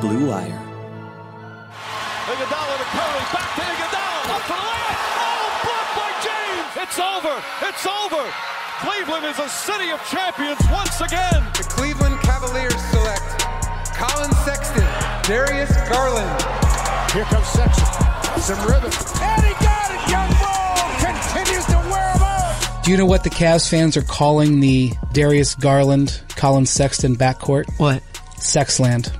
Blue Wire. Iguodala to Curry, back to Iguodala, up for the layup. Oh, blocked by James. It's over. It's over. Cleveland is a city of champions once again. The Cleveland Cavaliers select Collin Sexton, Darius Garland. Here comes Sexton. Some rhythm. And he got it. Young Bull continues to wear him out. Do you know what the Cavs fans are calling the Darius Garland, Collin Sexton backcourt? What? Sexland.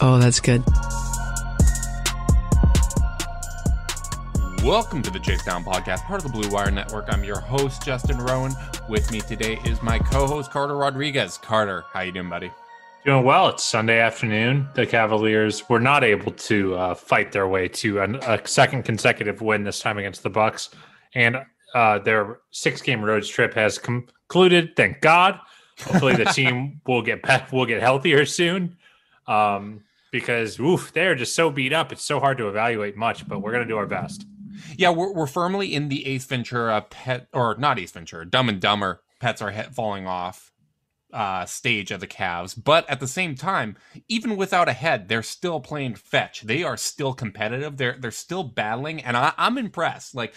Oh, that's good. Welcome to the Chase Down Podcast, part of the Blue Wire Network. I'm your host, Justin Rowan. With me today is my co-host, Carter Rodriguez. Carter, how you doing, buddy? Doing well. It's Sunday afternoon. The Cavaliers were not able to uh, fight their way to an, a second consecutive win this time against the Bucks, and uh, their six-game road trip has concluded. Thank God. Hopefully, the team will get back, will get healthier soon. Um, because oof, they're just so beat up. It's so hard to evaluate much, but we're gonna do our best. Yeah, we're, we're firmly in the Ace Ventura pet, or not Ace Ventura, Dumb and Dumber pets are falling off uh, stage of the Cavs. But at the same time, even without a head, they're still playing fetch. They are still competitive. They're they're still battling, and I, I'm impressed. Like.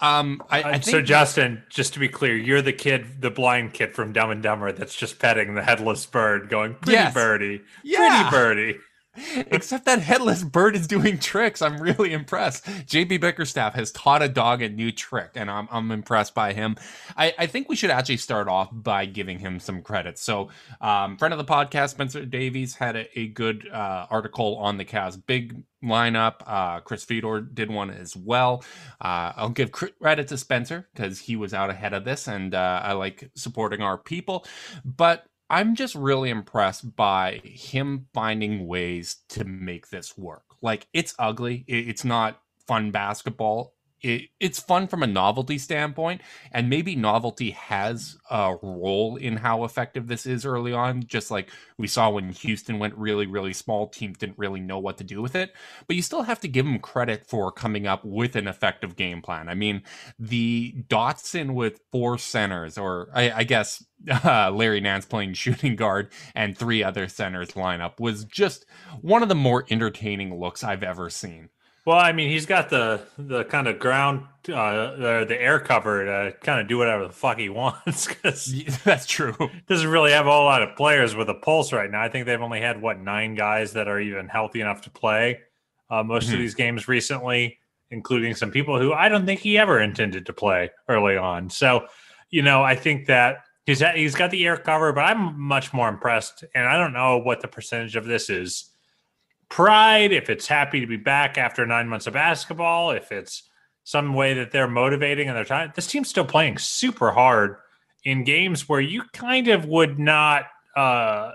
Um, I, I think so Justin, just to be clear, you're the kid, the blind kid from Dumb and Dumber that's just petting the headless bird, going pretty Yes. birdie, Yeah. pretty birdie. Except that headless bird is doing tricks. I'm really impressed. JB Bickerstaff has taught a dog a new trick, and I'm, I'm impressed by him. I, I think we should actually start off by giving him some credit. So, um, friend of the podcast, Spencer Davies, had a, a good uh, article on the Cavs big lineup. Uh, Chris Fedor did one as well. Uh, I'll give credit to Spencer because he was out ahead of this, and uh, I like supporting our people. But I'm just really impressed by him finding ways to make this work. Like it's ugly. It's not fun basketball. It, it's fun from a novelty standpoint, and maybe novelty has a role in how effective this is early on. Just like we saw when Houston went really, really small, teams didn't really know what to do with it. But you still have to give them credit for coming up with an effective game plan. I mean, the Dotson with four centers, or I, I guess uh, Larry Nance playing shooting guard and three other centers lineup was just one of the more entertaining looks I've ever seen. Well, I mean, he's got the the kind of ground, uh, the, the air cover to kind of do whatever the fuck he wants because That's true. doesn't really have a whole lot of players with a pulse right now. I think they've only had what nine guys that are even healthy enough to play uh, most Mhm. of these games recently, including some people who I don't think he ever intended to play early on. So, you know, I think that he's he's got the air cover, but I'm much more impressed, and I don't know what the percentage of this is pride, if it's happy to be back after nine months of basketball, if it's some way that they're motivating and they're trying. This team's still playing super hard in games where you kind of would not uh,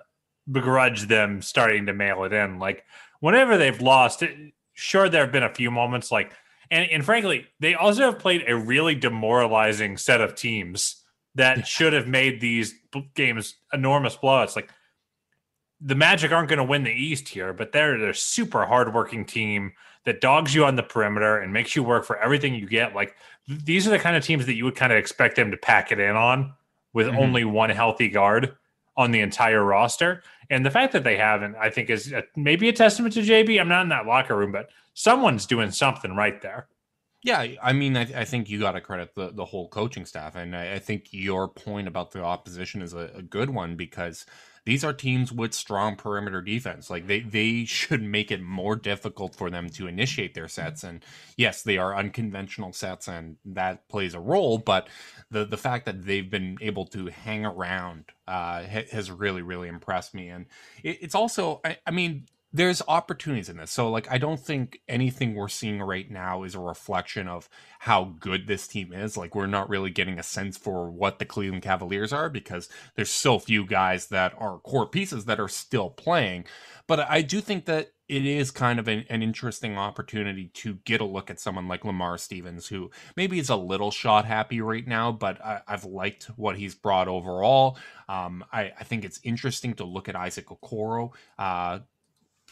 begrudge them starting to mail it in. Like whenever they've lost, it, sure there have been a few moments like, and, and frankly, they also have played a really demoralizing set of teams that should have made these games enormous blowouts. Like the Magic aren't going to win the East here, but they're they're a super hardworking team that dogs you on the perimeter and makes you work for everything you get. Like these are the kind of teams that you would kind of expect them to pack it in on with Mhm. only one healthy guard. on the entire roster. And the fact that they haven't, I think, is a, maybe a testament to JB. I'm not in that locker room, but someone's doing something right there. Yeah, I mean, I, I think you got to credit the, the whole coaching staff, and I, I think your point about the opposition is a, a good one because these are teams with strong perimeter defense. Like they they should make it more difficult for them to initiate their sets. And yes, they are unconventional sets, and that plays a role. But the the fact that they've been able to hang around uh, has really really impressed me. And it, it's also, I, I mean, there's opportunities in this. So like I don't think anything we're seeing right now is a reflection of how good this team is. Like we're not really getting a sense for what the Cleveland Cavaliers are because there's so few guys that are core pieces that are still playing. But I do think that it is kind of an, an interesting opportunity to get a look at someone like Lamar Stevens, who maybe is a little shot happy right now, but I, have liked what he's brought overall. Um, I, I, think it's interesting to look at Isaac Okoro. Uh,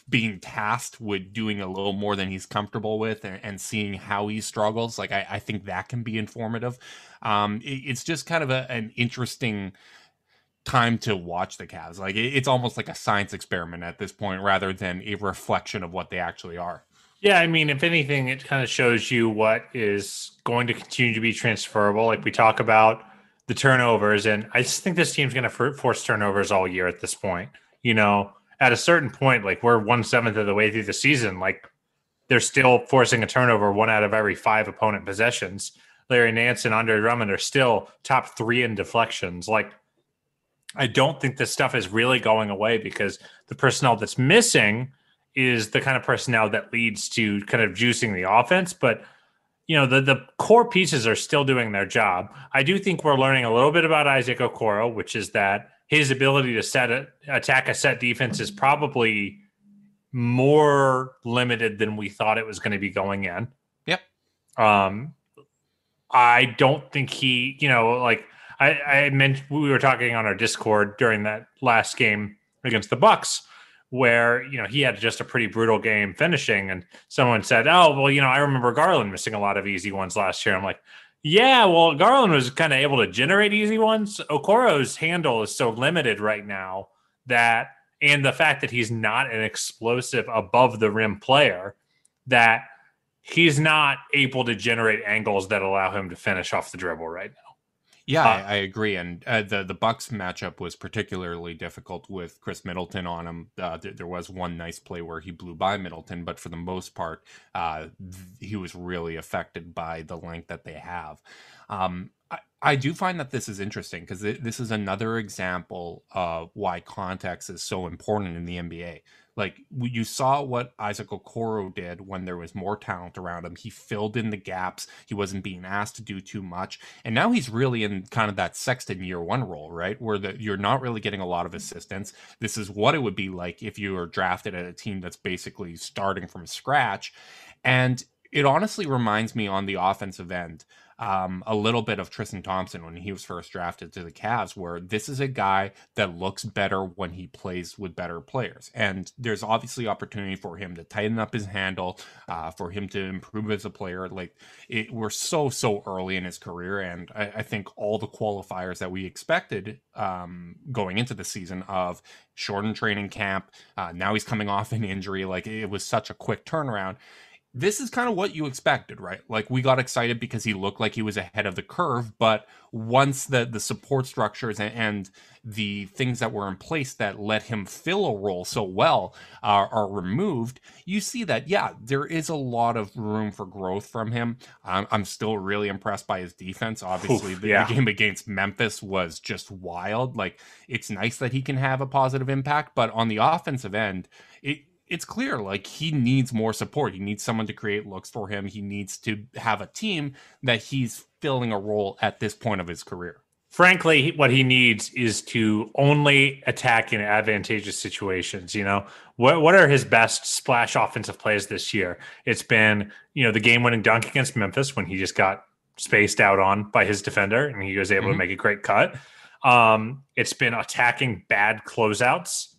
being tasked with doing a little more than he's comfortable with and, and seeing how he struggles like I, I, think that can be informative. Um it, it's just kind of a, an interesting time to watch the Cavs. Like it, it's almost like a science experiment at this point rather than a reflection of what they actually are. Yeah i mean if anything it kind of shows you what is going to continue to be transferable. Like we talk about the turnovers and i just think this team's going to force turnovers all year at this point you know at a certain point, like we're one seventh of the way through the season, like they're still forcing a turnover one out of every five opponent possessions. Larry Nance and Andre Drummond are still top three in deflections. Like, I don't think this stuff is really going away because the personnel that's missing is the kind of personnel that leads to kind of juicing the offense. But you know, the the core pieces are still doing their job. I do think we're learning a little bit about Isaac Okoro, which is that his ability to set a, attack a set defense is probably more limited than we thought it was going to be going in. Yep. Um, I don't think he, you know, like I, I mentioned, we were talking on our Discord during that last game against the Bucks, where you know he had just a pretty brutal game finishing, and someone said, "Oh, well, you know, I remember Garland missing a lot of easy ones last year." I'm like, yeah, well, Garland was kind of able to generate easy ones. Okoro's handle is so limited right now that, and the fact that he's not an explosive above the rim player, that he's not able to generate angles that allow him to finish off the dribble right now. Yeah, uh, I, I, agree. And uh, the the Bucks matchup was particularly difficult with Khris Middleton on him. Uh, th- there was one nice play where he blew by Middleton, but for the most part, uh, th- he was really affected by the length that they have. Um, I, I do find that this is interesting because th- this is another example of why context is so important in the NBA. Like you saw what Isaac Okoro did when there was more talent around him. He filled in the gaps. He wasn't being asked to do too much, and now he's really in kind of that Sexton year one role, right? Where the, you're not really getting a lot of assistance. This is what it would be like if you were drafted at a team that's basically starting from scratch, and it honestly reminds me on the offensive end um, a little bit of Tristan Thompson when he was first drafted to the Cavs, where this is a guy that looks better when he plays with better players. And there's obviously opportunity for him to tighten up his handle, uh, for him to improve as a player. Like it, we're so, so early in his career. And I, I think all the qualifiers that we expected um, going into the season of shortened training camp, uh, now he's coming off an injury. Like it was such a quick turnaround this is kind of what you expected, right? Like we got excited because he looked like he was ahead of the curve, but once the the support structures and, and the things that were in place that let him fill a role so well are, are removed, you see that yeah, there is a lot of room for growth from him. I'm, I'm still really impressed by his defense. Obviously, Oof, the, yeah. the game against Memphis was just wild. Like it's nice that he can have a positive impact, but on the offensive end, it it's clear like he needs more support. He needs someone to create looks for him. He needs to have a team that he's filling a role at this point of his career. Frankly, what he needs is to only attack in advantageous situations. You know, what what are his best splash offensive plays this year? It's been, you know, the game winning dunk against Memphis when he just got spaced out on by his defender and he was able mm-hmm. to make a great cut. Um, it's been attacking bad closeouts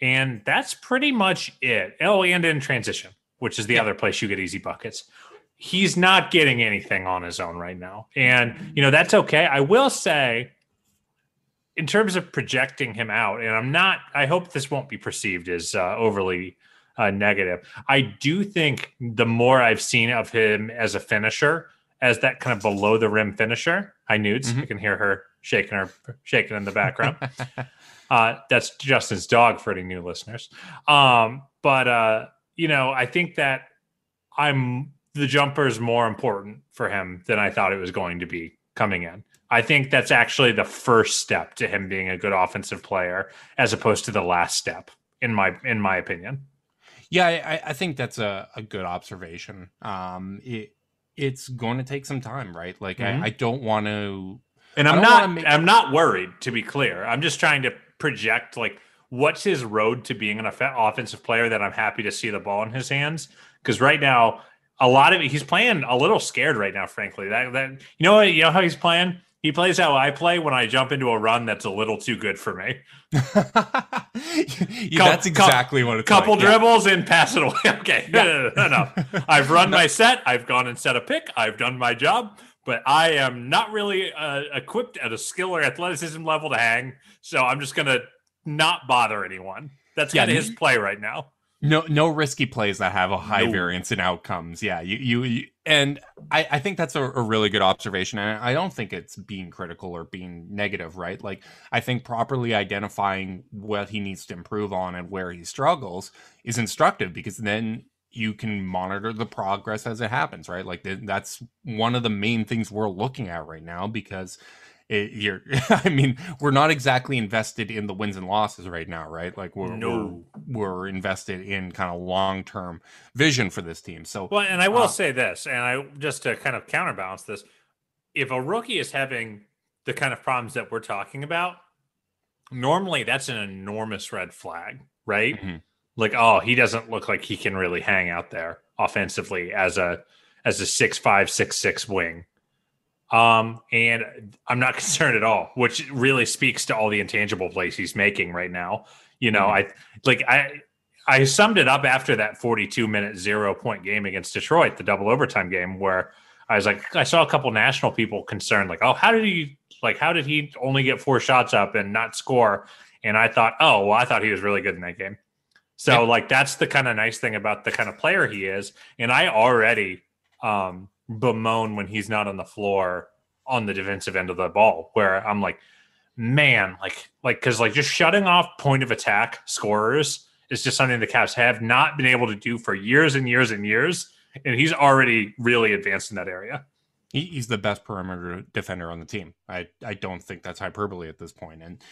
and that's pretty much it. Oh, and in transition, which is the yeah. other place you get easy buckets. He's not getting anything on his own right now. And, you know, that's okay. I will say in terms of projecting him out, and I'm not, I hope this won't be perceived as uh, overly uh, negative. I do think the more I've seen of him as a finisher, as that kind of below the rim finisher, I nudes, mm-hmm. you can hear her shaking her shaking in the background. uh, that's Justin's dog for any new listeners. Um, but uh, you know, I think that I'm the jumper is more important for him than I thought it was going to be coming in. I think that's actually the first step to him being a good offensive player, as opposed to the last step, in my in my opinion. Yeah, I, I think that's a, a good observation. Um, it, it's going to take some time, right? Like mm-hmm. I, I, don't want to, and I'm not make... I'm not worried. To be clear, I'm just trying to project like what's his road to being an offensive player that I'm happy to see the ball in his hands because right now a lot of it, he's playing a little scared right now. Frankly, that that you know what you know how he's playing. He plays how I play when I jump into a run that's a little too good for me. yeah, that's exactly what it's a couple like. dribbles yeah. and pass it away. okay, yeah. no, no, no, I've run my set. I've gone and set a pick. I've done my job, but I am not really uh, equipped at a skill or athleticism level to hang. So I'm just gonna not bother anyone. That's kind of his play right now no no risky plays that have a high no. variance in outcomes yeah you you, you and I, I think that's a, a, really good observation and i don't think it's being critical or being negative right like i think properly identifying what he needs to improve on and where he struggles is instructive because then you can monitor the progress as it happens right like that's one of the main things we're looking at right now because it, you're i mean we're not exactly invested in the wins and losses right now right like we're no. we're, we're invested in kind of long-term vision for this team so well and i will uh, say this and i just to kind of counterbalance this if a rookie is having the kind of problems that we're talking about normally that's an enormous red flag right mm-hmm. Like oh he doesn't look like he can really hang out there offensively as a as a six five six six wing um, and I'm not concerned at all, which really speaks to all the intangible plays he's making right now. You know, mm-hmm. I like I I summed it up after that 42 minute zero point game against Detroit, the double overtime game, where I was like, I saw a couple national people concerned, like, oh, how did he like how did he only get four shots up and not score? And I thought, oh, well, I thought he was really good in that game. So, yeah. like, that's the kind of nice thing about the kind of player he is. And I already um bemoan when he's not on the floor on the defensive end of the ball, where I'm like, man, like, like, because like just shutting off point of attack scorers is just something the Cavs have not been able to do for years and years and years. And he's already really advanced in that area he's the best perimeter defender on the team. I, I don't think that's hyperbole at this point. And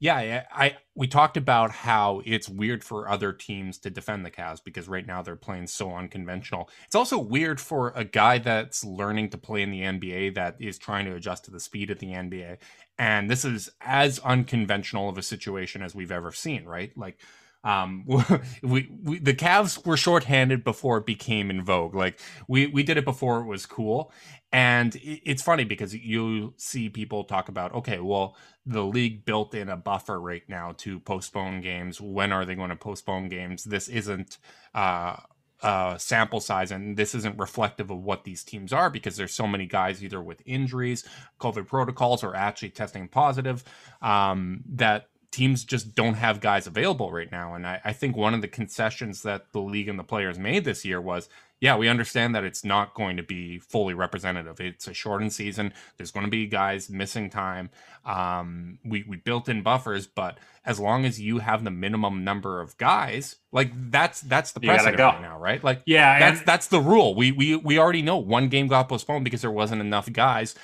yeah, I, I we talked about how it's weird for other teams to defend the Cavs because right now they're playing so unconventional. It's also weird for a guy that's learning to play in the NBA that is trying to adjust to the speed of the NBA. And this is as unconventional of a situation as we've ever seen, right? Like um we, we the Cavs were shorthanded before it became in vogue. Like we we did it before it was cool. And it's funny because you see people talk about okay well the league built in a buffer right now to postpone games. When are they going to postpone games? This isn't uh uh, sample size, and this isn't reflective of what these teams are because there's so many guys either with injuries, COVID protocols, or actually testing positive um, that teams just don't have guys available right now. And I, I, think one of the concessions that the league and the players made this year was, yeah, we understand that it's not going to be fully representative. It's a shortened season. There's going to be guys missing time. Um, we we built in buffers, but as long as you have the minimum number of guys, like that's that's the precedent right now, right? Like yeah, that's that's the rule. We we we already know one game got postponed because there wasn't enough guys.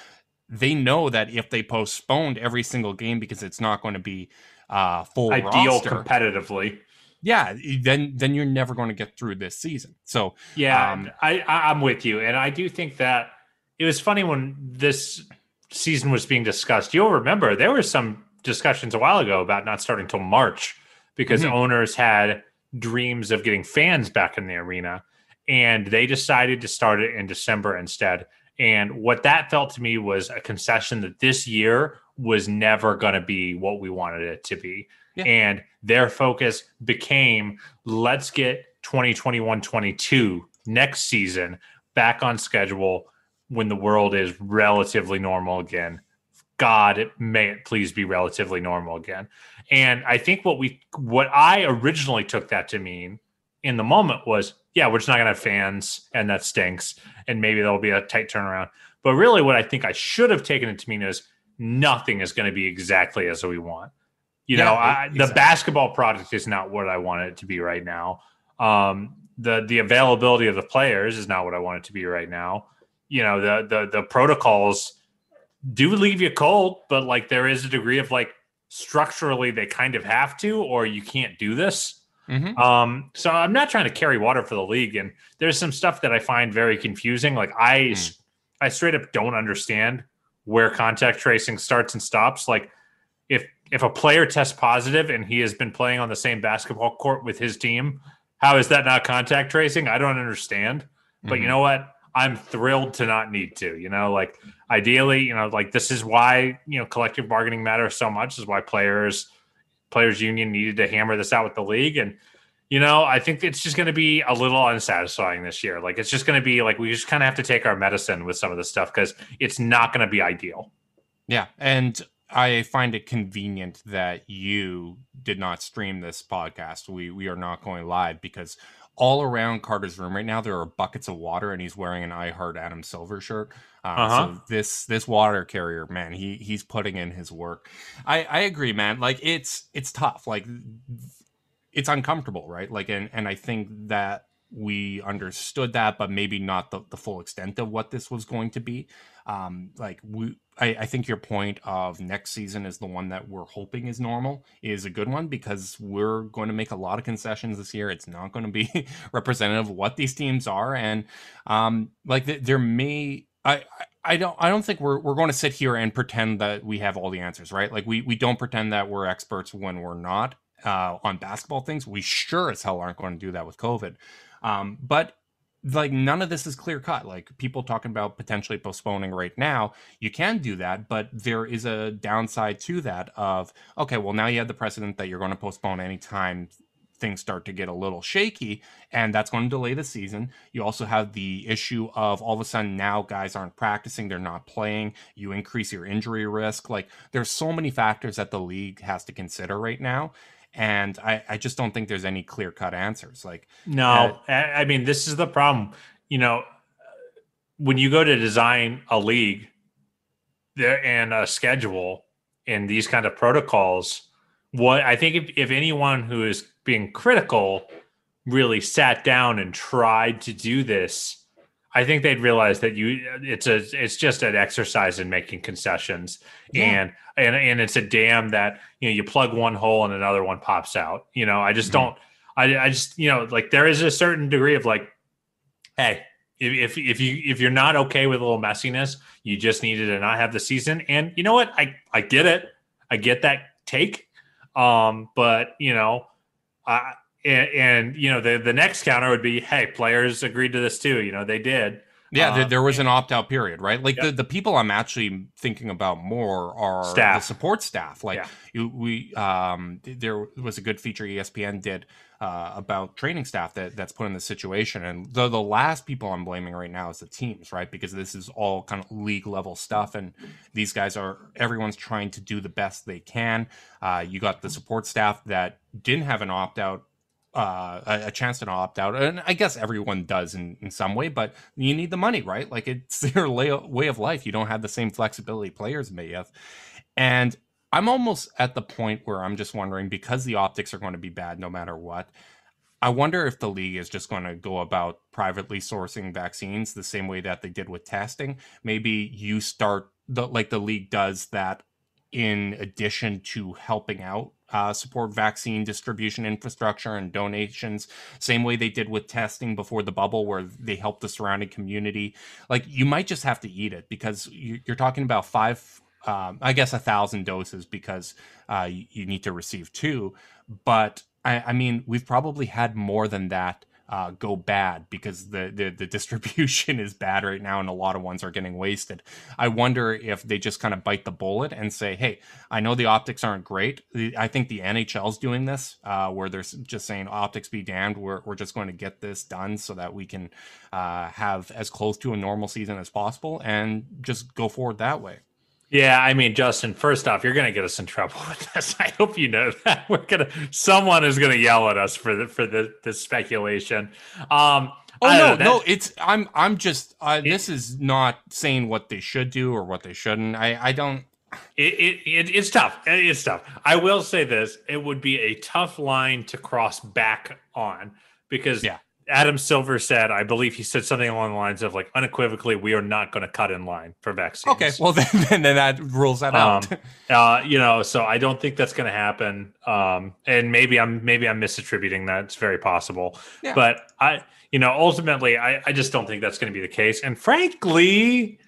They know that if they postponed every single game because it's not going to be uh, full ideal roster, competitively. Yeah, then then you're never going to get through this season. So yeah, um, I I'm with you, and I do think that it was funny when this season was being discussed. You'll remember there were some discussions a while ago about not starting till March because mm-hmm. owners had dreams of getting fans back in the arena, and they decided to start it in December instead. And what that felt to me was a concession that this year was never going to be what we wanted it to be. Yeah. And their focus became let's get 2021 22 next season back on schedule when the world is relatively normal again. God, it, may it please be relatively normal again. And I think what we, what I originally took that to mean in the moment was, yeah, we're just not going to have fans, and that stinks, and maybe there'll be a tight turnaround. But really, what I think I should have taken it to mean is nothing is going to be exactly as we want. You yeah, know, I, exactly. the basketball product is not what I want it to be right now. Um, the the availability of the players is not what I want it to be right now. You know, the the the protocols do leave you cold, but like there is a degree of like structurally they kind of have to, or you can't do this. Mm-hmm. Um, so I'm not trying to carry water for the league, and there's some stuff that I find very confusing. Like I, mm. I straight up don't understand where contact tracing starts and stops. Like if if a player tests positive and he has been playing on the same basketball court with his team, how is that not contact tracing? I don't understand. But mm-hmm. you know what? I'm thrilled to not need to. You know, like ideally, you know, like this is why you know collective bargaining matters so much. This is why players players union needed to hammer this out with the league and you know, I think it's just going to be a little unsatisfying this year. Like it's just going to be like we just kind of have to take our medicine with some of this stuff because it's not going to be ideal. Yeah, and I find it convenient that you did not stream this podcast. We we are not going live because all around Carter's room right now there are buckets of water and he's wearing an I Heart Adam Silver shirt. Uh, uh-huh. So this this water carrier man, he he's putting in his work. I I agree, man. Like it's it's tough. Like it's uncomfortable, right? Like, and and I think that we understood that, but maybe not the, the full extent of what this was going to be. Um, like we, I, I think your point of next season is the one that we're hoping is normal is a good one because we're going to make a lot of concessions this year. It's not going to be representative of what these teams are, and um, like th- there may I. I don't I don't think we're we're going to sit here and pretend that we have all the answers, right? Like we we don't pretend that we're experts when we're not uh, on basketball things. We sure as hell aren't going to do that with COVID. Um, but like none of this is clear cut. Like people talking about potentially postponing right now, you can do that, but there is a downside to that of okay, well now you have the precedent that you're going to postpone anytime things start to get a little shaky, and that's going to delay the season. You also have the issue of all of a sudden now guys aren't practicing, they're not playing. You increase your injury risk. Like there's so many factors that the league has to consider right now and I, I just don't think there's any clear cut answers. Like, no, uh, I mean, this is the problem. You know, when you go to design a league there and a schedule and these kind of protocols, what I think if, if anyone who is being critical really sat down and tried to do this, I think they'd realize that you it's a it's just an exercise in making concessions yeah. and and and it's a dam that you know you plug one hole and another one pops out. You know, I just mm-hmm. don't I I just you know like there is a certain degree of like hey, if, if if you if you're not okay with a little messiness, you just needed to not have the season. And you know what? I I get it. I get that take. Um, but you know, I and, and, you know the the next counter would be hey players agreed to this too you know they did yeah there, there was an opt-out period right like yep. the, the people i'm actually thinking about more are staff. the support staff like yeah. you, we um there was a good feature espn did uh, about training staff that that's put in this situation and the the last people i'm blaming right now is the teams right because this is all kind of league level stuff and these guys are everyone's trying to do the best they can uh, you got the support staff that didn't have an opt-out uh, a, chance to opt out, and I guess everyone does in, in some way. But you need the money, right? Like it's their lay, way of life. You don't have the same flexibility players may have, and I'm almost at the point where I'm just wondering because the optics are going to be bad no matter what. I wonder if the league is just going to go about privately sourcing vaccines the same way that they did with testing. Maybe you start the like the league does that in addition to helping out uh, support vaccine distribution infrastructure and donations, same way they did with testing before the bubble, where they helped the surrounding community. Like you might just have to eat it because you're talking about five, um, I guess, a thousand doses because uh, you need to receive two. But I, I mean, we've probably had more than that uh, go bad because the, the, the distribution is bad right now and a lot of ones are getting wasted. I wonder if they just kind of bite the bullet and say, "Hey, I know the optics aren't great. I think the NHL's doing this, uh, where they're just saying optics be damned. We're we're just going to get this done so that we can uh, have as close to a normal season as possible and just go forward that way." Yeah, I mean, Justin. First off, you're going to get us in trouble with this. I hope you know that we're gonna. Someone is going to yell at us for the for the this speculation. Um, Oh no, know, no, it's I'm I'm just uh, this is not saying what they should do or what they shouldn't. I I don't. It, it, it it's tough. It's tough. I will say this: it would be a tough line to cross back on because Yeah. Adam Silver said, I believe he said something along the lines of like unequivocally, we are not going to cut in line for vaccines. Okay, well then then, then that rules that out. Um, uh, you know, so I don't think that's going to happen. Um, and maybe I'm maybe I'm misattributing that. It's very possible. Yeah. But I, you know, ultimately, I, I just don't think that's going to be the case. And frankly,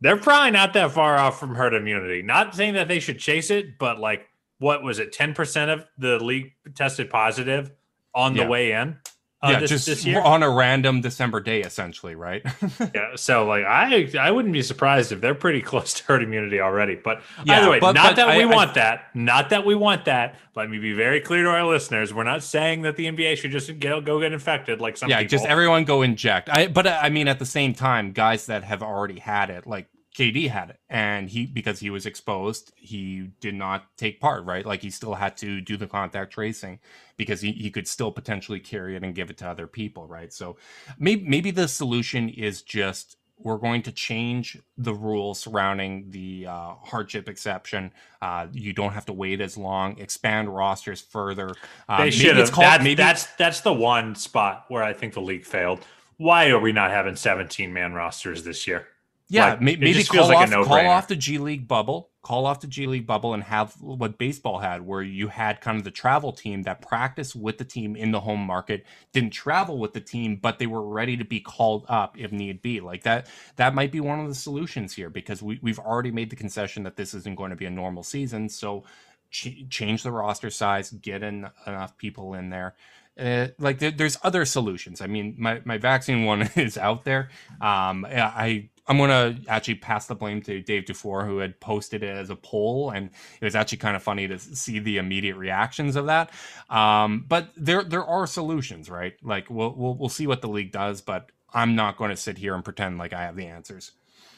they're probably not that far off from herd immunity. Not saying that they should chase it, but like, what was it? Ten percent of the league tested positive on the Yeah. way in. Uh, yeah, this, just this year. on a random December day, essentially, right? Yeah, so like I I wouldn't be surprised if they're pretty close to herd immunity already. But Yeah, either way, but- not but that I- we I- want that. Not that we want that. Let me be very clear to our listeners. We're not saying that the NBA should just get, go get infected like some yeah, people. just everyone go inject. I but I mean at the same time, guys that have already had it, like KD had it, and he because he was exposed, he did not take part. Right, like he still had to do the contact tracing because he, he could still potentially carry it and give it to other people. Right, so maybe maybe the solution is just we're going to change the rules surrounding the uh, hardship exception. Uh, you don't have to wait as long. Expand rosters further. Uh, they should have. called- maybe- That's that's the one spot where I think the league failed. Why are we not having 17 man rosters this year? Yeah, Like, maybe call feels like a off, call off the G League bubble, call off the G League bubble, and have what baseball had, where you had kind of the travel team that practiced with the team in the home market, didn't travel with the team, but they were ready to be called up if need be. Like that, that might be one of the solutions here because we, we've already made the concession that this isn't going to be a normal season. So ch- change the roster size, get in enough people in there. Uh, like there, there's other solutions. I mean, my, my vaccine one is out there. Um, I I'm gonna actually pass the blame to Dave Dufour, who had posted it as a poll, and it was actually kind of funny to see the immediate reactions of that. Um, but there there are solutions, right? Like we'll we'll we'll see what the league does, but I'm not going to sit here and pretend like I have the answers.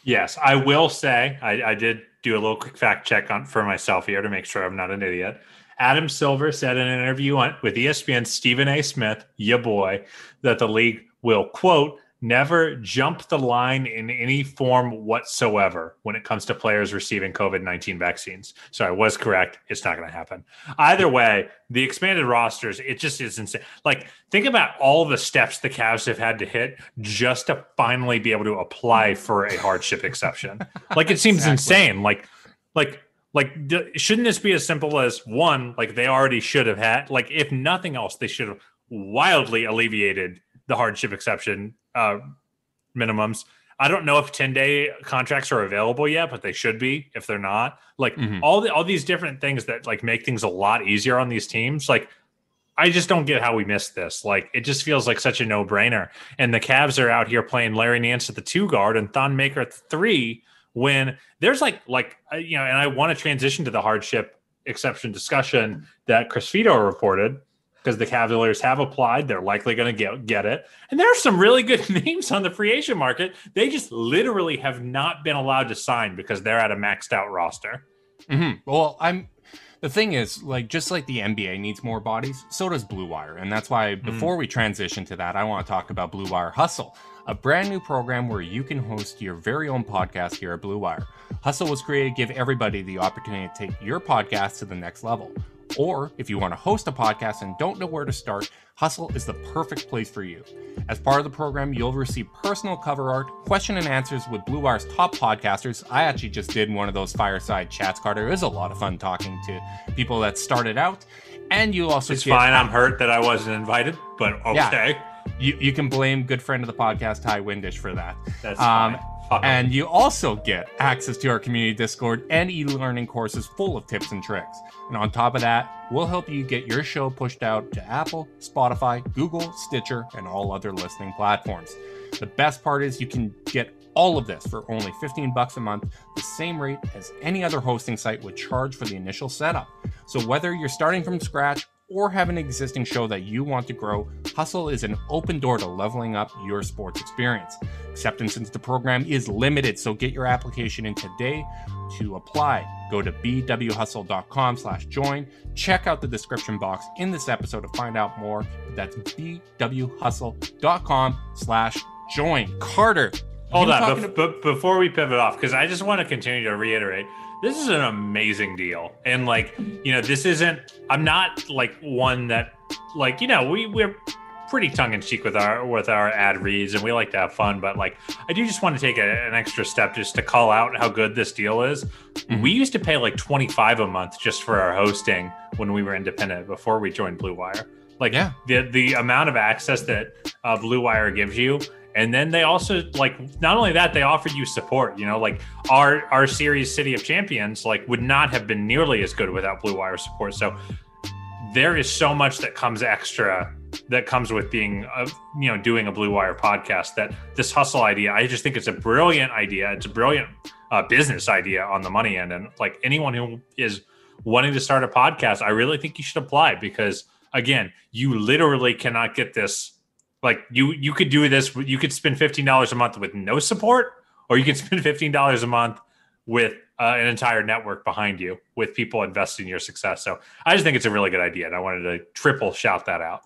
Yes, I will say I, I did do a little quick fact check on for myself here to make sure I'm not an idiot. Adam Silver said in an interview on, with ESPN Stephen A. Smith, ya boy, that the league will quote never jump the line in any form whatsoever when it comes to players receiving COVID 19 vaccines. So I was correct. It's not going to happen. Either way, the expanded rosters, it just is insane. Like, think about all the steps the Cavs have had to hit just to finally be able to apply for a hardship exception. Like, it seems insane. Like, like, like, shouldn't this be as simple as one? Like, they already should have had, like, if nothing else, they should have wildly alleviated the hardship exception uh, minimums. I don't know if 10 day contracts are available yet, but they should be if they're not. Like Mhm. all the all these different things that like make things a lot easier on these teams. Like I just don't get how we missed this. Like it just feels like such a no brainer. And the Cavs are out here playing Larry Nance at the two guard and Thon Maker at the three when there's like like uh, you know, and I want to transition to the hardship exception discussion that Chris Fedor reported because the Cavaliers have applied. They're likely going to get get it. And there are some really good names on the free agent market. They just literally have not been allowed to sign because they're at a maxed out roster. hmm Well, I'm. The thing is, like, just like the NBA needs more bodies, so does Blue Wire, and that's why before we transition to that, I want to talk about Blue Wire Hustle, a brand new program where you can host your very own podcast here at Blue Wire. Hustle was created to give everybody the opportunity to take your podcast to the next level. Or if you want to host a podcast and don't know where to start, Hustle is the perfect place for you. As part of the program, you'll receive personal cover art, question and answers with Blue Wire's top podcasters. I actually just did one of those fireside chats, Carter. It was a lot of fun talking to people that started out. And you also It's get- fine. I'm hurt that I wasn't invited, but Yeah. You, you can blame good friend of the podcast, Ty Windish, for that. That's Um, fine. And you also get access to our community Discord and e learning courses full of tips and tricks. And on top of that, we'll help you get your show pushed out to Apple, Spotify, Google, Stitcher, and all other listening platforms. The best part is you can get all of this for only 15 bucks a month, the same rate as any other hosting site would charge for the initial setup. So whether you're starting from scratch or have an existing show that you want to grow, Hustle is an open door to leveling up your sports experience. Acceptance into the program is limited, so get your application in today to apply. Go to bwhustle.com slash join. Check out the description box in this episode to find out more. That's bwhustle.com slash join. Carter. Hold on, bef- to- before we pivot off, because I just want to continue to reiterate this is an amazing deal. And like, you know, this isn't I'm not like one that like, you know, we we're pretty tongue in cheek with our with our ad reads and we like to have fun, but like I do just want to take a, an extra step just to call out how good this deal is. Mm-hmm. We used to pay like 25 a month just for our hosting when we were independent before we joined Blue Wire. Like yeah. the the amount of access that uh, Blue Wire gives you and then they also like not only that they offered you support you know like our our series city of champions like would not have been nearly as good without blue wire support. So there is so much that comes extra that comes with being a, you know doing a blue wire podcast that this hustle idea i just think it's a brilliant idea. It's a brilliant uh, business idea on the money end. And like anyone who is wanting to start a podcast i really think you should apply because again you literally cannot get this like you you could do this. You could spend fifteen dollars a month with no support, or you could spend fifteen dollars a month with uh, an entire network behind you with people investing in your success. So I just think it's a really good idea, and I wanted to triple shout that out.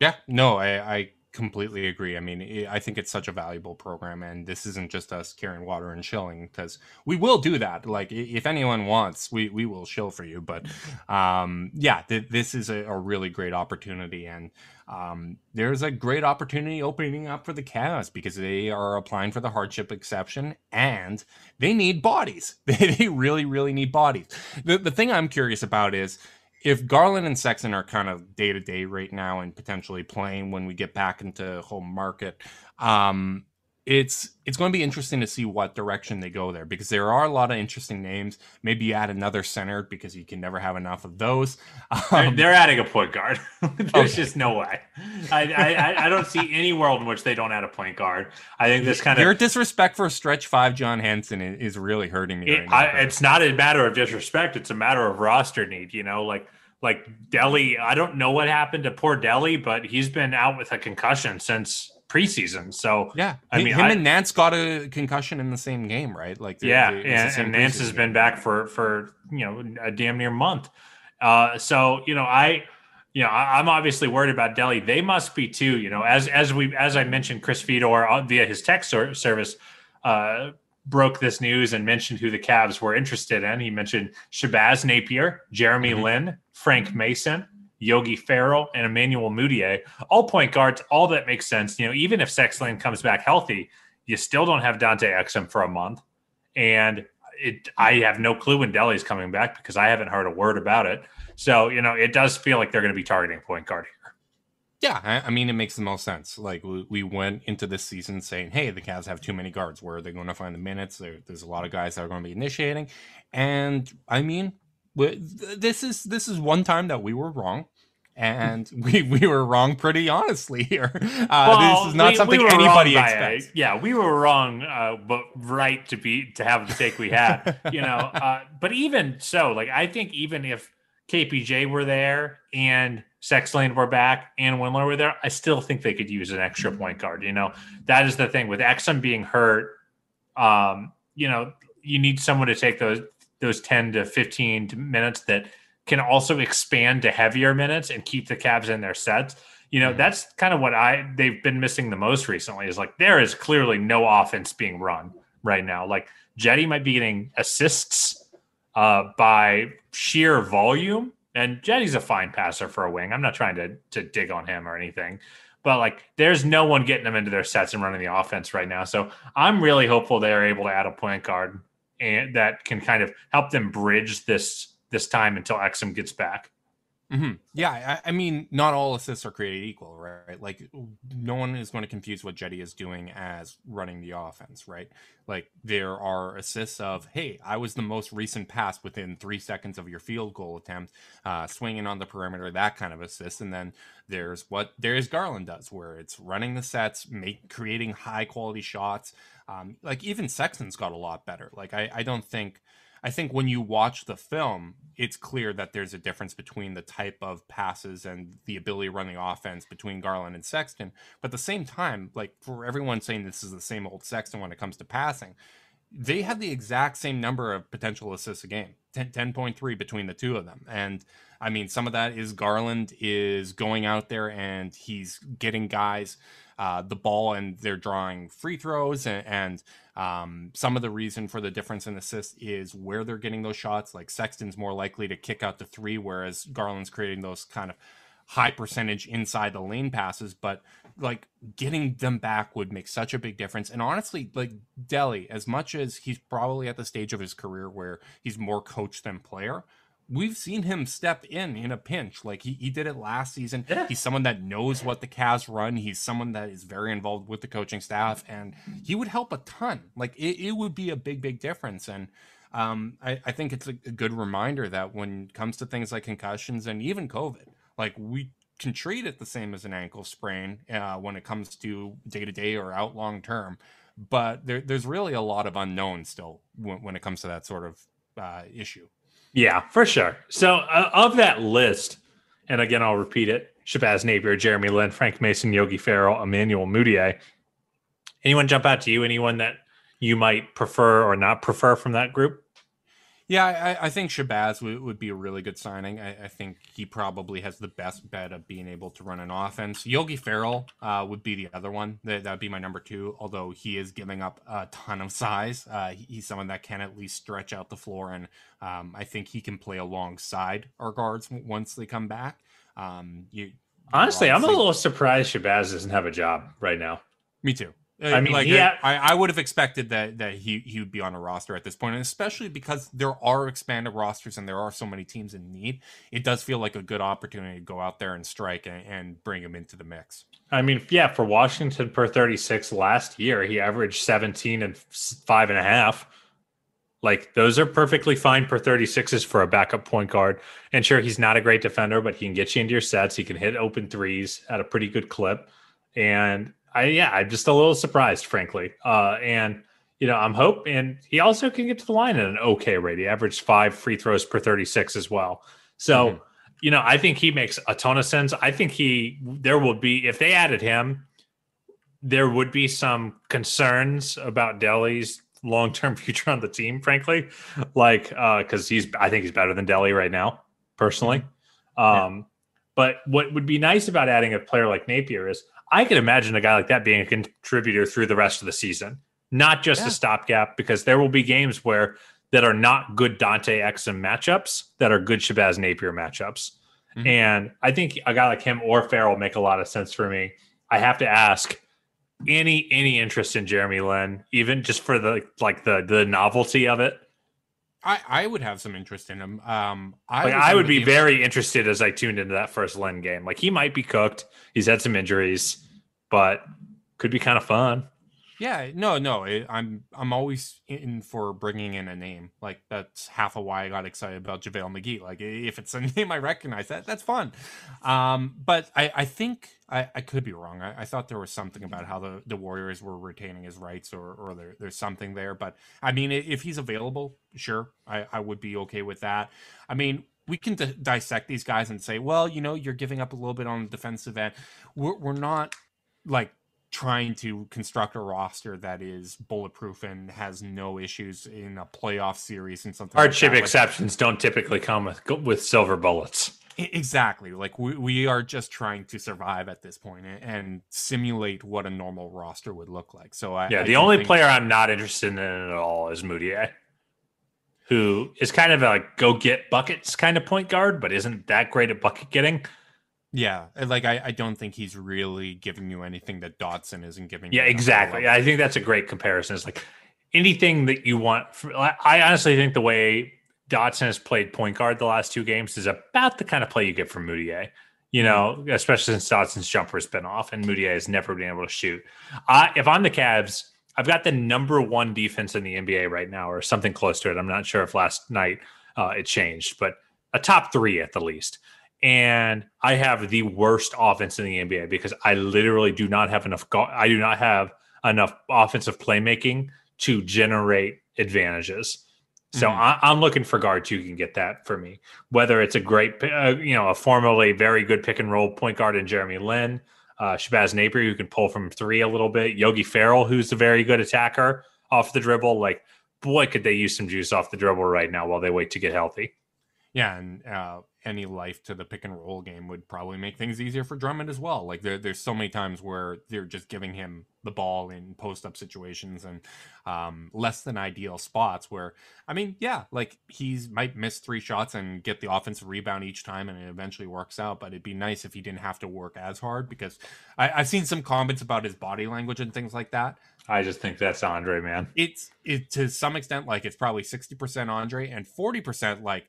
Yeah, no, I, I completely agree. I mean, I think it's such a valuable program, and this isn't just us carrying water and shilling because we will do that. Like, if anyone wants, we we will shill for you. But um, yeah, th- this is a, a, really great opportunity, and um, there's a great opportunity opening up for the Cavs because they are applying for the hardship exception, and they need bodies. they really, really need bodies. The the thing I'm curious about is if Garland and Sexton are kind of day to day right now and potentially playing when we get back into home market, um, it's it's going to be interesting to see what direction they go there because there are a lot of interesting names. Maybe add another center because you can never have enough of those. Um, they're adding a point guard. There's okay. just no way. I, I I don't see any world in which they don't add a point guard. I think this kind of your disrespect for stretch five John Henson is really hurting me. It, right now, I, it's not a matter of disrespect. It's a matter of roster need. You know, like like Delly. I don't know what happened to poor Delly, but he's been out with a concussion since preseason. So yeah, I mean, him I, and Nance got a concussion in the same game, right? Like yeah, and, and Nance has game. been back for for you know a damn near month. Uh, so you know, I you know, I, am obviously worried about Delly. They must be too. You know, as as we as I mentioned, Chris Fedor uh, via his text service. Uh, broke this news and mentioned who the Cavs were interested in. He mentioned Shabazz Napier, Jeremy mm-hmm. Lin, Frank Mason, Yogi Ferrell, and Emmanuel Mudiay, all point guards. All that makes sense. You know, even if Sexton comes back healthy, you still don't have Dante Exum for a month, and it. I have no clue when Delly's coming back because I haven't heard a word about it. So you know, it does feel like they're going to be targeting point guard here. Yeah, I, I, mean, it makes the most sense. Like we, we, went into this season saying, "Hey, the Cavs have too many guards. Where are they going to find the minutes? There, there's a lot of guys that are going to be initiating." And I mean, this is this is one time that we were wrong and we we were wrong pretty honestly here. Uh, well, this is not we, something we anybody expects. yeah, we were wrong, uh, but right to be to have the take we had. you know, uh, but even so, like I think even if KPJ were there and Sexland were back and Windler were there, I still think they could use an extra point guard. You know, that is the thing with Exum being hurt. Um, you know, you need someone to take those those 10 to 15 minutes that can also expand to heavier minutes and keep the Cavs in their sets. You know, mm-hmm. that's kind of what I they've been missing the most recently is like there is clearly no offense being run right now. Like Cedi might be getting assists uh, by sheer volume, and Cedi's a fine passer for a wing. I'm not trying to to dig on him or anything, but like there's no one getting them into their sets and running the offense right now. So I'm really hopeful they're able to add a point guard and that can kind of help them bridge this this time until Exum gets back. Mm-hmm. Yeah, I, I, mean, not all assists are created equal, right? Like, no one is going to confuse what Cedi is doing as running the offense, right? Like, there are assists of, hey, I was the most recent pass within three seconds of your field goal attempt, uh, swinging on the perimeter, that kind of assist. And then there's what Darius Garland does, where it's running the sets, make creating high quality shots. Um, like, even Sexton's got a lot better. Like, I, I don't think I think when you watch the film, it's clear that there's a difference between the type of passes and the ability to run the offense between Garland and Sexton. But at the same time, like for everyone saying this is the same old Sexton when it comes to passing, they had the exact same number of potential assists a game 10, 10.3 between the two of them. And I mean, some of that is Garland is going out there and he's getting guys uh, the ball and they're drawing free throws. And, and um, some of the reason for the difference in assists is where they're getting those shots. Like Sexton's more likely to kick out the three, whereas Garland's creating those kind of high percentage inside the lane passes, but like getting them back would make such a big difference. And honestly, like Delly, as much as he's probably at the stage of his career where he's more coach than player, we've seen him step in in a pinch. Like he, he did it last season. Yeah. He's someone that knows what the Cavs run. He's someone that is very involved with the coaching staff, and he would help a ton. Like it, it would be a big, big difference. And um, I, I think it's a, a good reminder that when it comes to things like concussions and even COVID, like we can treat it the same as an ankle sprain uh, when it comes to day to day or out long term. But there, there's really a lot of unknown still when, when it comes to that sort of uh, issue. Yeah, for sure. So uh, of that list, and again, I'll repeat it: Shabazz Napier, Jeremy Lin, Frank Mason, Yogi Ferrell, Emmanuel Mudiay. Anyone jump out to you? Anyone that you might prefer or not prefer from that group? Yeah, I, I think Shabazz would, would, be a really good signing. I, I, think he probably has the best bet of being able to run an offense. Yogi Ferrell uh, would be the other one. That would be my number two, although he is giving up a ton of size. Uh, he's someone that can at least stretch out the floor, and um, I think he can play alongside our guards once they come back. Um, you, Honestly, I'm a little surprised Shabazz doesn't have a job right now. Me too. I mean, like yeah, uh, I, I, would have expected that that he he would be on a roster at this point, and especially because there are expanded rosters and there are so many teams in need. It does feel like a good opportunity to go out there and strike and, and bring him into the mix. I mean, yeah, for Washington per thirty six last year, he averaged seventeen and five and a half. Like those are perfectly fine per 36s for a backup point guard. And sure, he's not a great defender, but he can get you into your sets. He can hit open threes at a pretty good clip. And I yeah, I'm just a little surprised, frankly. Uh, and you know, I'm hope, and he also can get to the line at an okay rate. He averaged five free throws per 36 as well. So, mm-hmm. you know, I think he makes a ton of sense. I think he there will be if they added him, there would be some concerns about Delly's long-term future on the team, frankly. Like uh because he's I think he's better than Delly right now, personally. Mm-hmm. Um yeah. but what would be nice about adding a player like Napier is I can imagine a guy like that being a contributor through the rest of the season, not just yeah. a stopgap, because there will be games where that are not good Dante Exum matchups that are good Shabazz Napier matchups. Mm-hmm. And I think a guy like him or Ferrell make a lot of sense for me. I have to ask any any interest in Jeremy Lin, even just for the like the the novelty of it. I, I would have some interest in him. Um, I, like, I would be very interested as I tuned into that first Lin game. Like he might be cooked. He's had some injuries, but could be kind of fun. Yeah, no, no. It, I'm I'm always in for bringing in a name. Like that's half of why I got excited about JaVale McGee. Like if it's a name I recognize, that that's fun. Um, but I I think I, I could be wrong. I, I thought there was something about how the, the Warriors were retaining his rights, or or there, there's something there. But I mean, if he's available, sure, I I would be okay with that. I mean, we can d- dissect these guys and say, well, you know, you're giving up a little bit on the defensive end. We're, we're not like trying to construct a roster that is bulletproof and has no issues in a playoff series and something. Hardship like exceptions don't typically come with with silver bullets. Exactly. Like we, we are just trying to survive at this point and, and simulate what a normal roster would look like. So I, yeah, I the only player I'm not interested in at all is Mudiay, eh, who is kind of a go get buckets kind of point guard, but isn't that great at bucket getting. Yeah, like I, I don't think he's really giving you anything that Dotson isn't giving. Yeah, exactly. I think that's a great comparison. It's like anything that you want. For, I honestly think the way Dotson has played point guard the last two games is about the kind of play you get from Mudiay. You know, especially since Dotson's jumper has been off and Mudiay has never been able to shoot. Uh, if I'm the Cavs, I've got the number one defense in the NBA right now, or something close to it. I'm not sure if last night uh, it changed, but a top three at the least and I have the worst offense in the NBA because I literally do not have enough. Go- I do not have enough offensive playmaking to generate advantages. So Mhm. I, I'm looking for guards who can get that for me. Whether it's a great, uh, you know, a formerly very good pick and roll point guard in Jeremy Lin, uh, Shabazz Napier who can pull from three a little bit, Yogi Ferrell who's a very good attacker off the dribble. Like, boy, could they use some juice off the dribble right now while they wait to get healthy. Yeah, and uh, any life to the pick and roll game would probably make things easier for Drummond as well. Like there, there's so many times where they're just giving him the ball in post up situations and um, less than ideal spots. Where I mean, yeah, like he's might miss three shots and get the offensive rebound each time, and it eventually works out. But it'd be nice if he didn't have to work as hard because I, I've seen some comments about his body language and things like that. I just think that's Andre, man. It's it to some extent like it's probably sixty percent Andre and forty percent like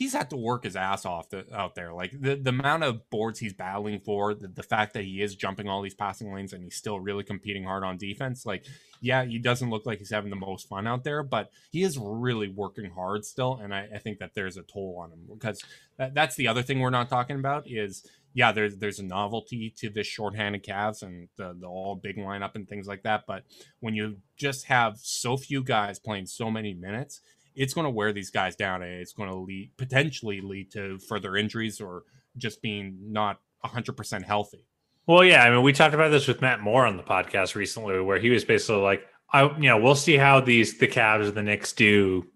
he's had to work his ass off the, out there. Like the, the amount of boards he's battling for, the, the fact that he is jumping all these passing lanes and he's still really competing hard on defense. Like, yeah, he doesn't look like he's having the most fun out there, but he is really working hard still. And I, I think that there's a toll on him because that, that's the other thing we're not talking about is yeah, there's there's a novelty to this shorthanded Cavs and the, the all big lineup and things like that. But when you just have so few guys playing so many minutes, it's going to wear these guys down and it's going to lead potentially lead to further injuries or just being not 100% healthy. Well, yeah, I mean, we talked about this with Matt Moore on the podcast recently, where he was basically like, "I, you know, we'll see how these the Cavs and the Knicks do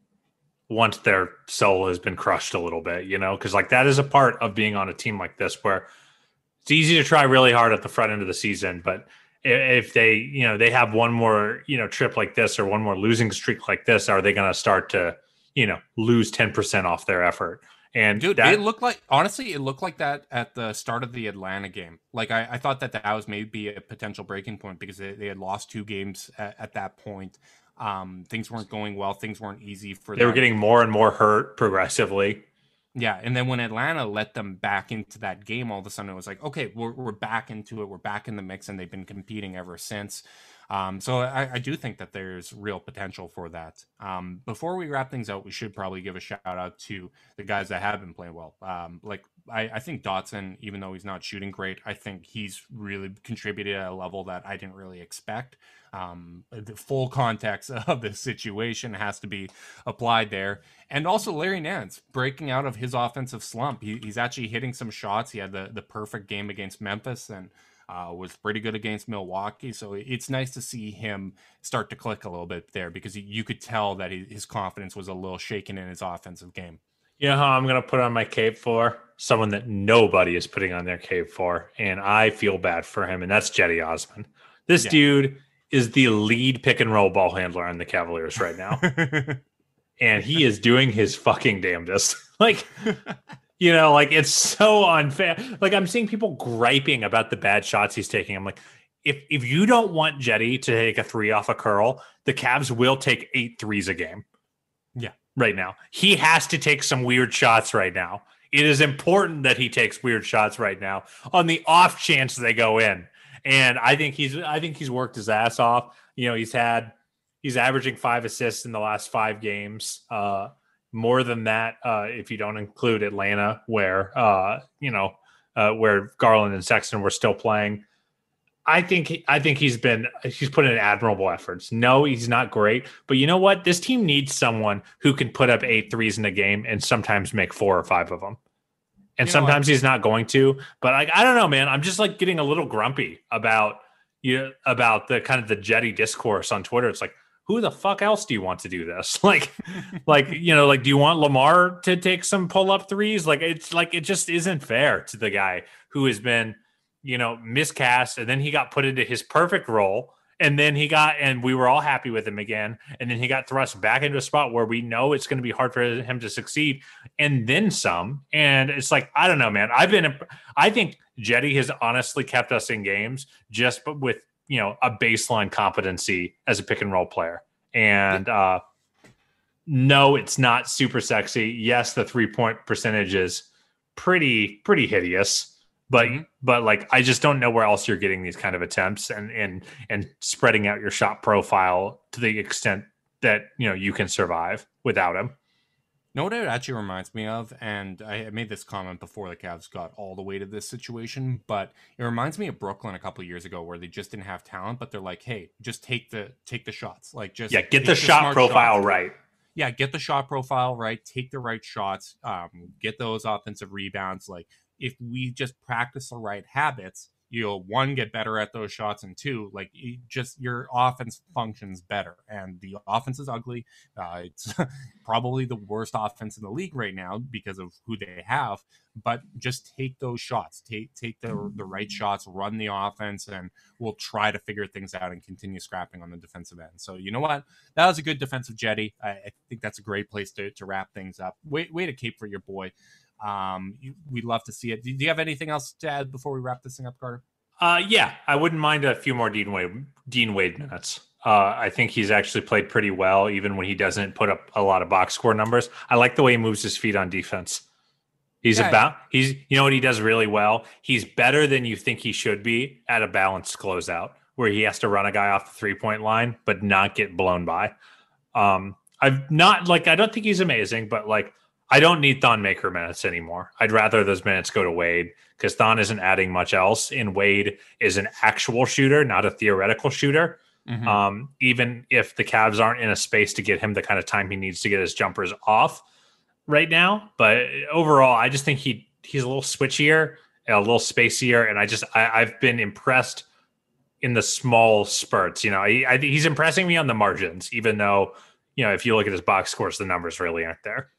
once their soul has been crushed a little bit, you know, because like that is a part of being on a team like this where it's easy to try really hard at the front end of the season, but if they, you know, they have one more, you know, trip like this or one more losing streak like this, are they going to start to, you know, lose ten percent off their effort? And Dude, that, it looked like honestly, it looked like that at the start of the Atlanta game. Like I, I thought that that was maybe a potential breaking point because they, they had lost two games at, at that point. Um, things weren't going well. Things weren't easy for them. they were getting more and more hurt progressively. Yeah, and then when Atlanta let them back into that game, all of a sudden it was like, okay, we're we're back into it. We're back in the mix, and they've been competing ever since. Um, so I, I do think that there's real potential for that. Um, before we wrap things out, we should probably give a shout out to the guys that have been playing well. Um, like I, I think Dotson, even though he's not shooting great, I think he's really contributed at a level that I didn't really expect. Um, the full context of the situation has to be applied there. And also Larry Nance breaking out of his offensive slump. He, he's actually hitting some shots. He had the, the perfect game against Memphis and uh, was pretty good against Milwaukee. So it's nice to see him start to click a little bit there because you could tell that his confidence was a little shaken in his offensive game. You know how I'm going to put on my cape for? Someone that nobody is putting on their cape for. And I feel bad for him. And that's Cedi Osman. This Yeah. dude is the lead pick and roll ball handler on the Cavaliers right now. and he is doing his fucking damnedest. like, you know, like it's so unfair. Like I'm seeing people griping about the bad shots he's taking. I'm like, if if you don't want Cedi to take a three off a curl, the Cavs will take eight threes a game. Yeah. Right now. He has to take some weird shots right now. It is important that he takes weird shots right now on the off chance they go in. And I think he's I think he's worked his ass off. You know, he's had he's averaging five assists in the last five games. Uh more than that, uh, if you don't include Atlanta, where uh, you know, uh, where Garland and Sexton were still playing. I think he- I think he's been he's put in admirable efforts. No, he's not great, but you know what? This team needs someone who can put up eight threes in a game and sometimes make four or five of them. And You sometimes he's not going to. But like I don't know, man. I'm just like getting a little grumpy about you about the kind of the Cedi discourse on Twitter. It's like, who the fuck else do you want to do this? Like, like you know, like do you want Lamar to take some pull up threes? Like it's like it just isn't fair to the guy who has been you know, miscast, and then he got put into his perfect role, and then he got, and we were all happy with him again, and then he got thrust back into a spot where we know it's going to be hard for him to succeed, and then some. And it's like I don't know, man. I've been, I think Cedi has honestly kept us in games just with you know a baseline competency as a pick and roll player, and uh no, it's not super sexy. Yes, the three point percentage is pretty pretty hideous but Mhm. but like I just don't know where else you're getting these kind of attempts and and and spreading out your shot profile to the extent that you know you can survive without him. Know what it actually reminds me of? And I made this comment before the Cavs got all the way to this situation, but it reminds me of Brooklyn a couple of years ago where they just didn't have talent, but they're like, hey, just take the take the shots. Like just Yeah, get take the shot profile shots. right. yeah, get the shot profile right, take the right shots, um, get those offensive rebounds. Like if we just practice the right habits, you'll one get better at those shots and two like just your offense functions better. And the offense is ugly. Uh, it's probably the worst offense in the league right now because of who they have. But just take those shots. Take take the, the right shots run the offense and we'll try to figure things out and continue scrapping on the defensive end. So you know what? That was a good defensive Cedi. I, I think that's a great place to, to wrap things up. Way, way to cape for your boy um, we'd love to see it. Do, you have anything else to add before we wrap this thing up, Carter? Uh, yeah, I wouldn't mind a few more Dean Wade Dean Wade minutes. Uh, I think he's actually played pretty well, even when he doesn't put up a lot of box score numbers. I like the way he moves his feet on defense. He's yeah, about he's you know what he does really well. He's better than you think he should be at a balanced closeout, where he has to run a guy off the three point line but not get blown by. Um, I've not like I don't think he's amazing, but like I don't need Thon Maker minutes anymore. I'd rather those minutes go to Wade because Thon isn't adding much else, and Wade is an actual shooter, not a theoretical shooter. Mm-hmm. Um, even if the Cavs aren't in a space to get him the kind of time he needs to get his jumpers off right now, but overall, I just think he he's a little switchier, a little spacier, and I just I, have been impressed in the small spurts. You know, he, I, he's impressing me on the margins, even though you know if you look at his box scores, the numbers really aren't there.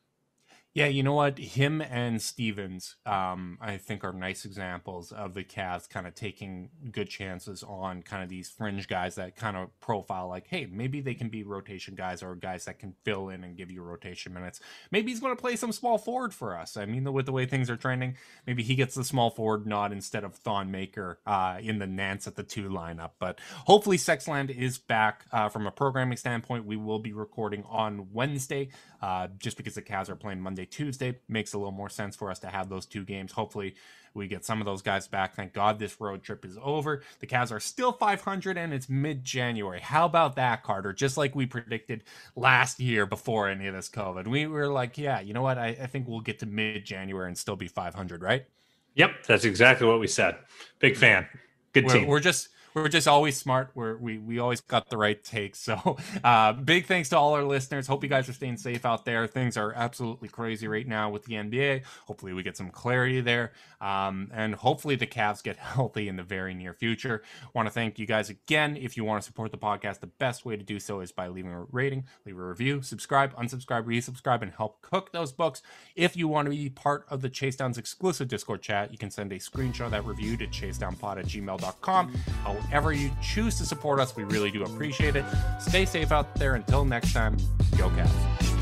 Yeah, you know what? Him and Stevens, um, I think, are nice examples of the Cavs kind of taking good chances on kind of these fringe guys that kind of profile like, hey, maybe they can be rotation guys or guys that can fill in and give you rotation minutes. Maybe he's going to play some small forward for us. I mean, with the way things are trending, maybe he gets the small forward nod instead of Thon Maker uh, in the Nance at the two lineup. But hopefully, Sexland is back uh, from a programming standpoint. We will be recording on Wednesday uh, just because the Cavs are playing Monday Tuesday makes a little more sense for us to have those two games. Hopefully, we get some of those guys back. Thank God this road trip is over. The Cavs are still 500 and it's mid January. How about that, Carter? Just like we predicted last year before any of this COVID. We were like, yeah, you know what? I, I think we'll get to mid January and still be 500, right? Yep, that's exactly what we said. Big fan. Good we're, team. We're just we're just always smart. We're, we we always got the right take. So uh, big thanks to all our listeners. Hope you guys are staying safe out there. Things are absolutely crazy right now with the NBA. Hopefully we get some clarity there, um, and hopefully the Cavs get healthy in the very near future. Want to thank you guys again. If you want to support the podcast, the best way to do so is by leaving a rating, leave a review, subscribe, unsubscribe, resubscribe, and help cook those books. If you want to be part of the Chase Downs exclusive Discord chat, you can send a screenshot of that review to chasedownpod at gmail.com. However, however you choose to support us. We really do appreciate it. Stay safe out there. Until next time, go Cavs.